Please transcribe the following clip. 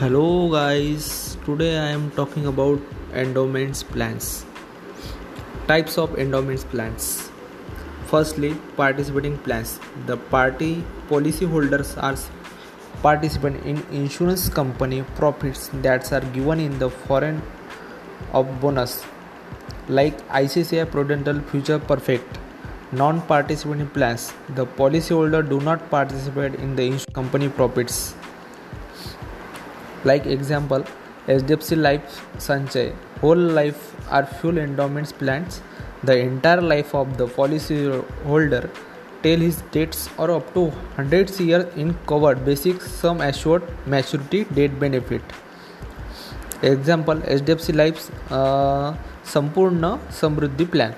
Hello guys, today I am talking about endowments plans. Types of endowments plans. Firstly, participating plans. The party policyholders are participant in insurance company profits that are given in the foreign of bonus like ICICI Prudential Future Perfect. Non-participating plans. The policyholder do not participate in the insurance company profits like example hdfc life sanchay. Whole life are full endowments plans. The entire life of the policy holder till his debts or up to 100 years in covered basic sum assured maturity date benefit. Example hdfc life uh, sampurna samruddhi plan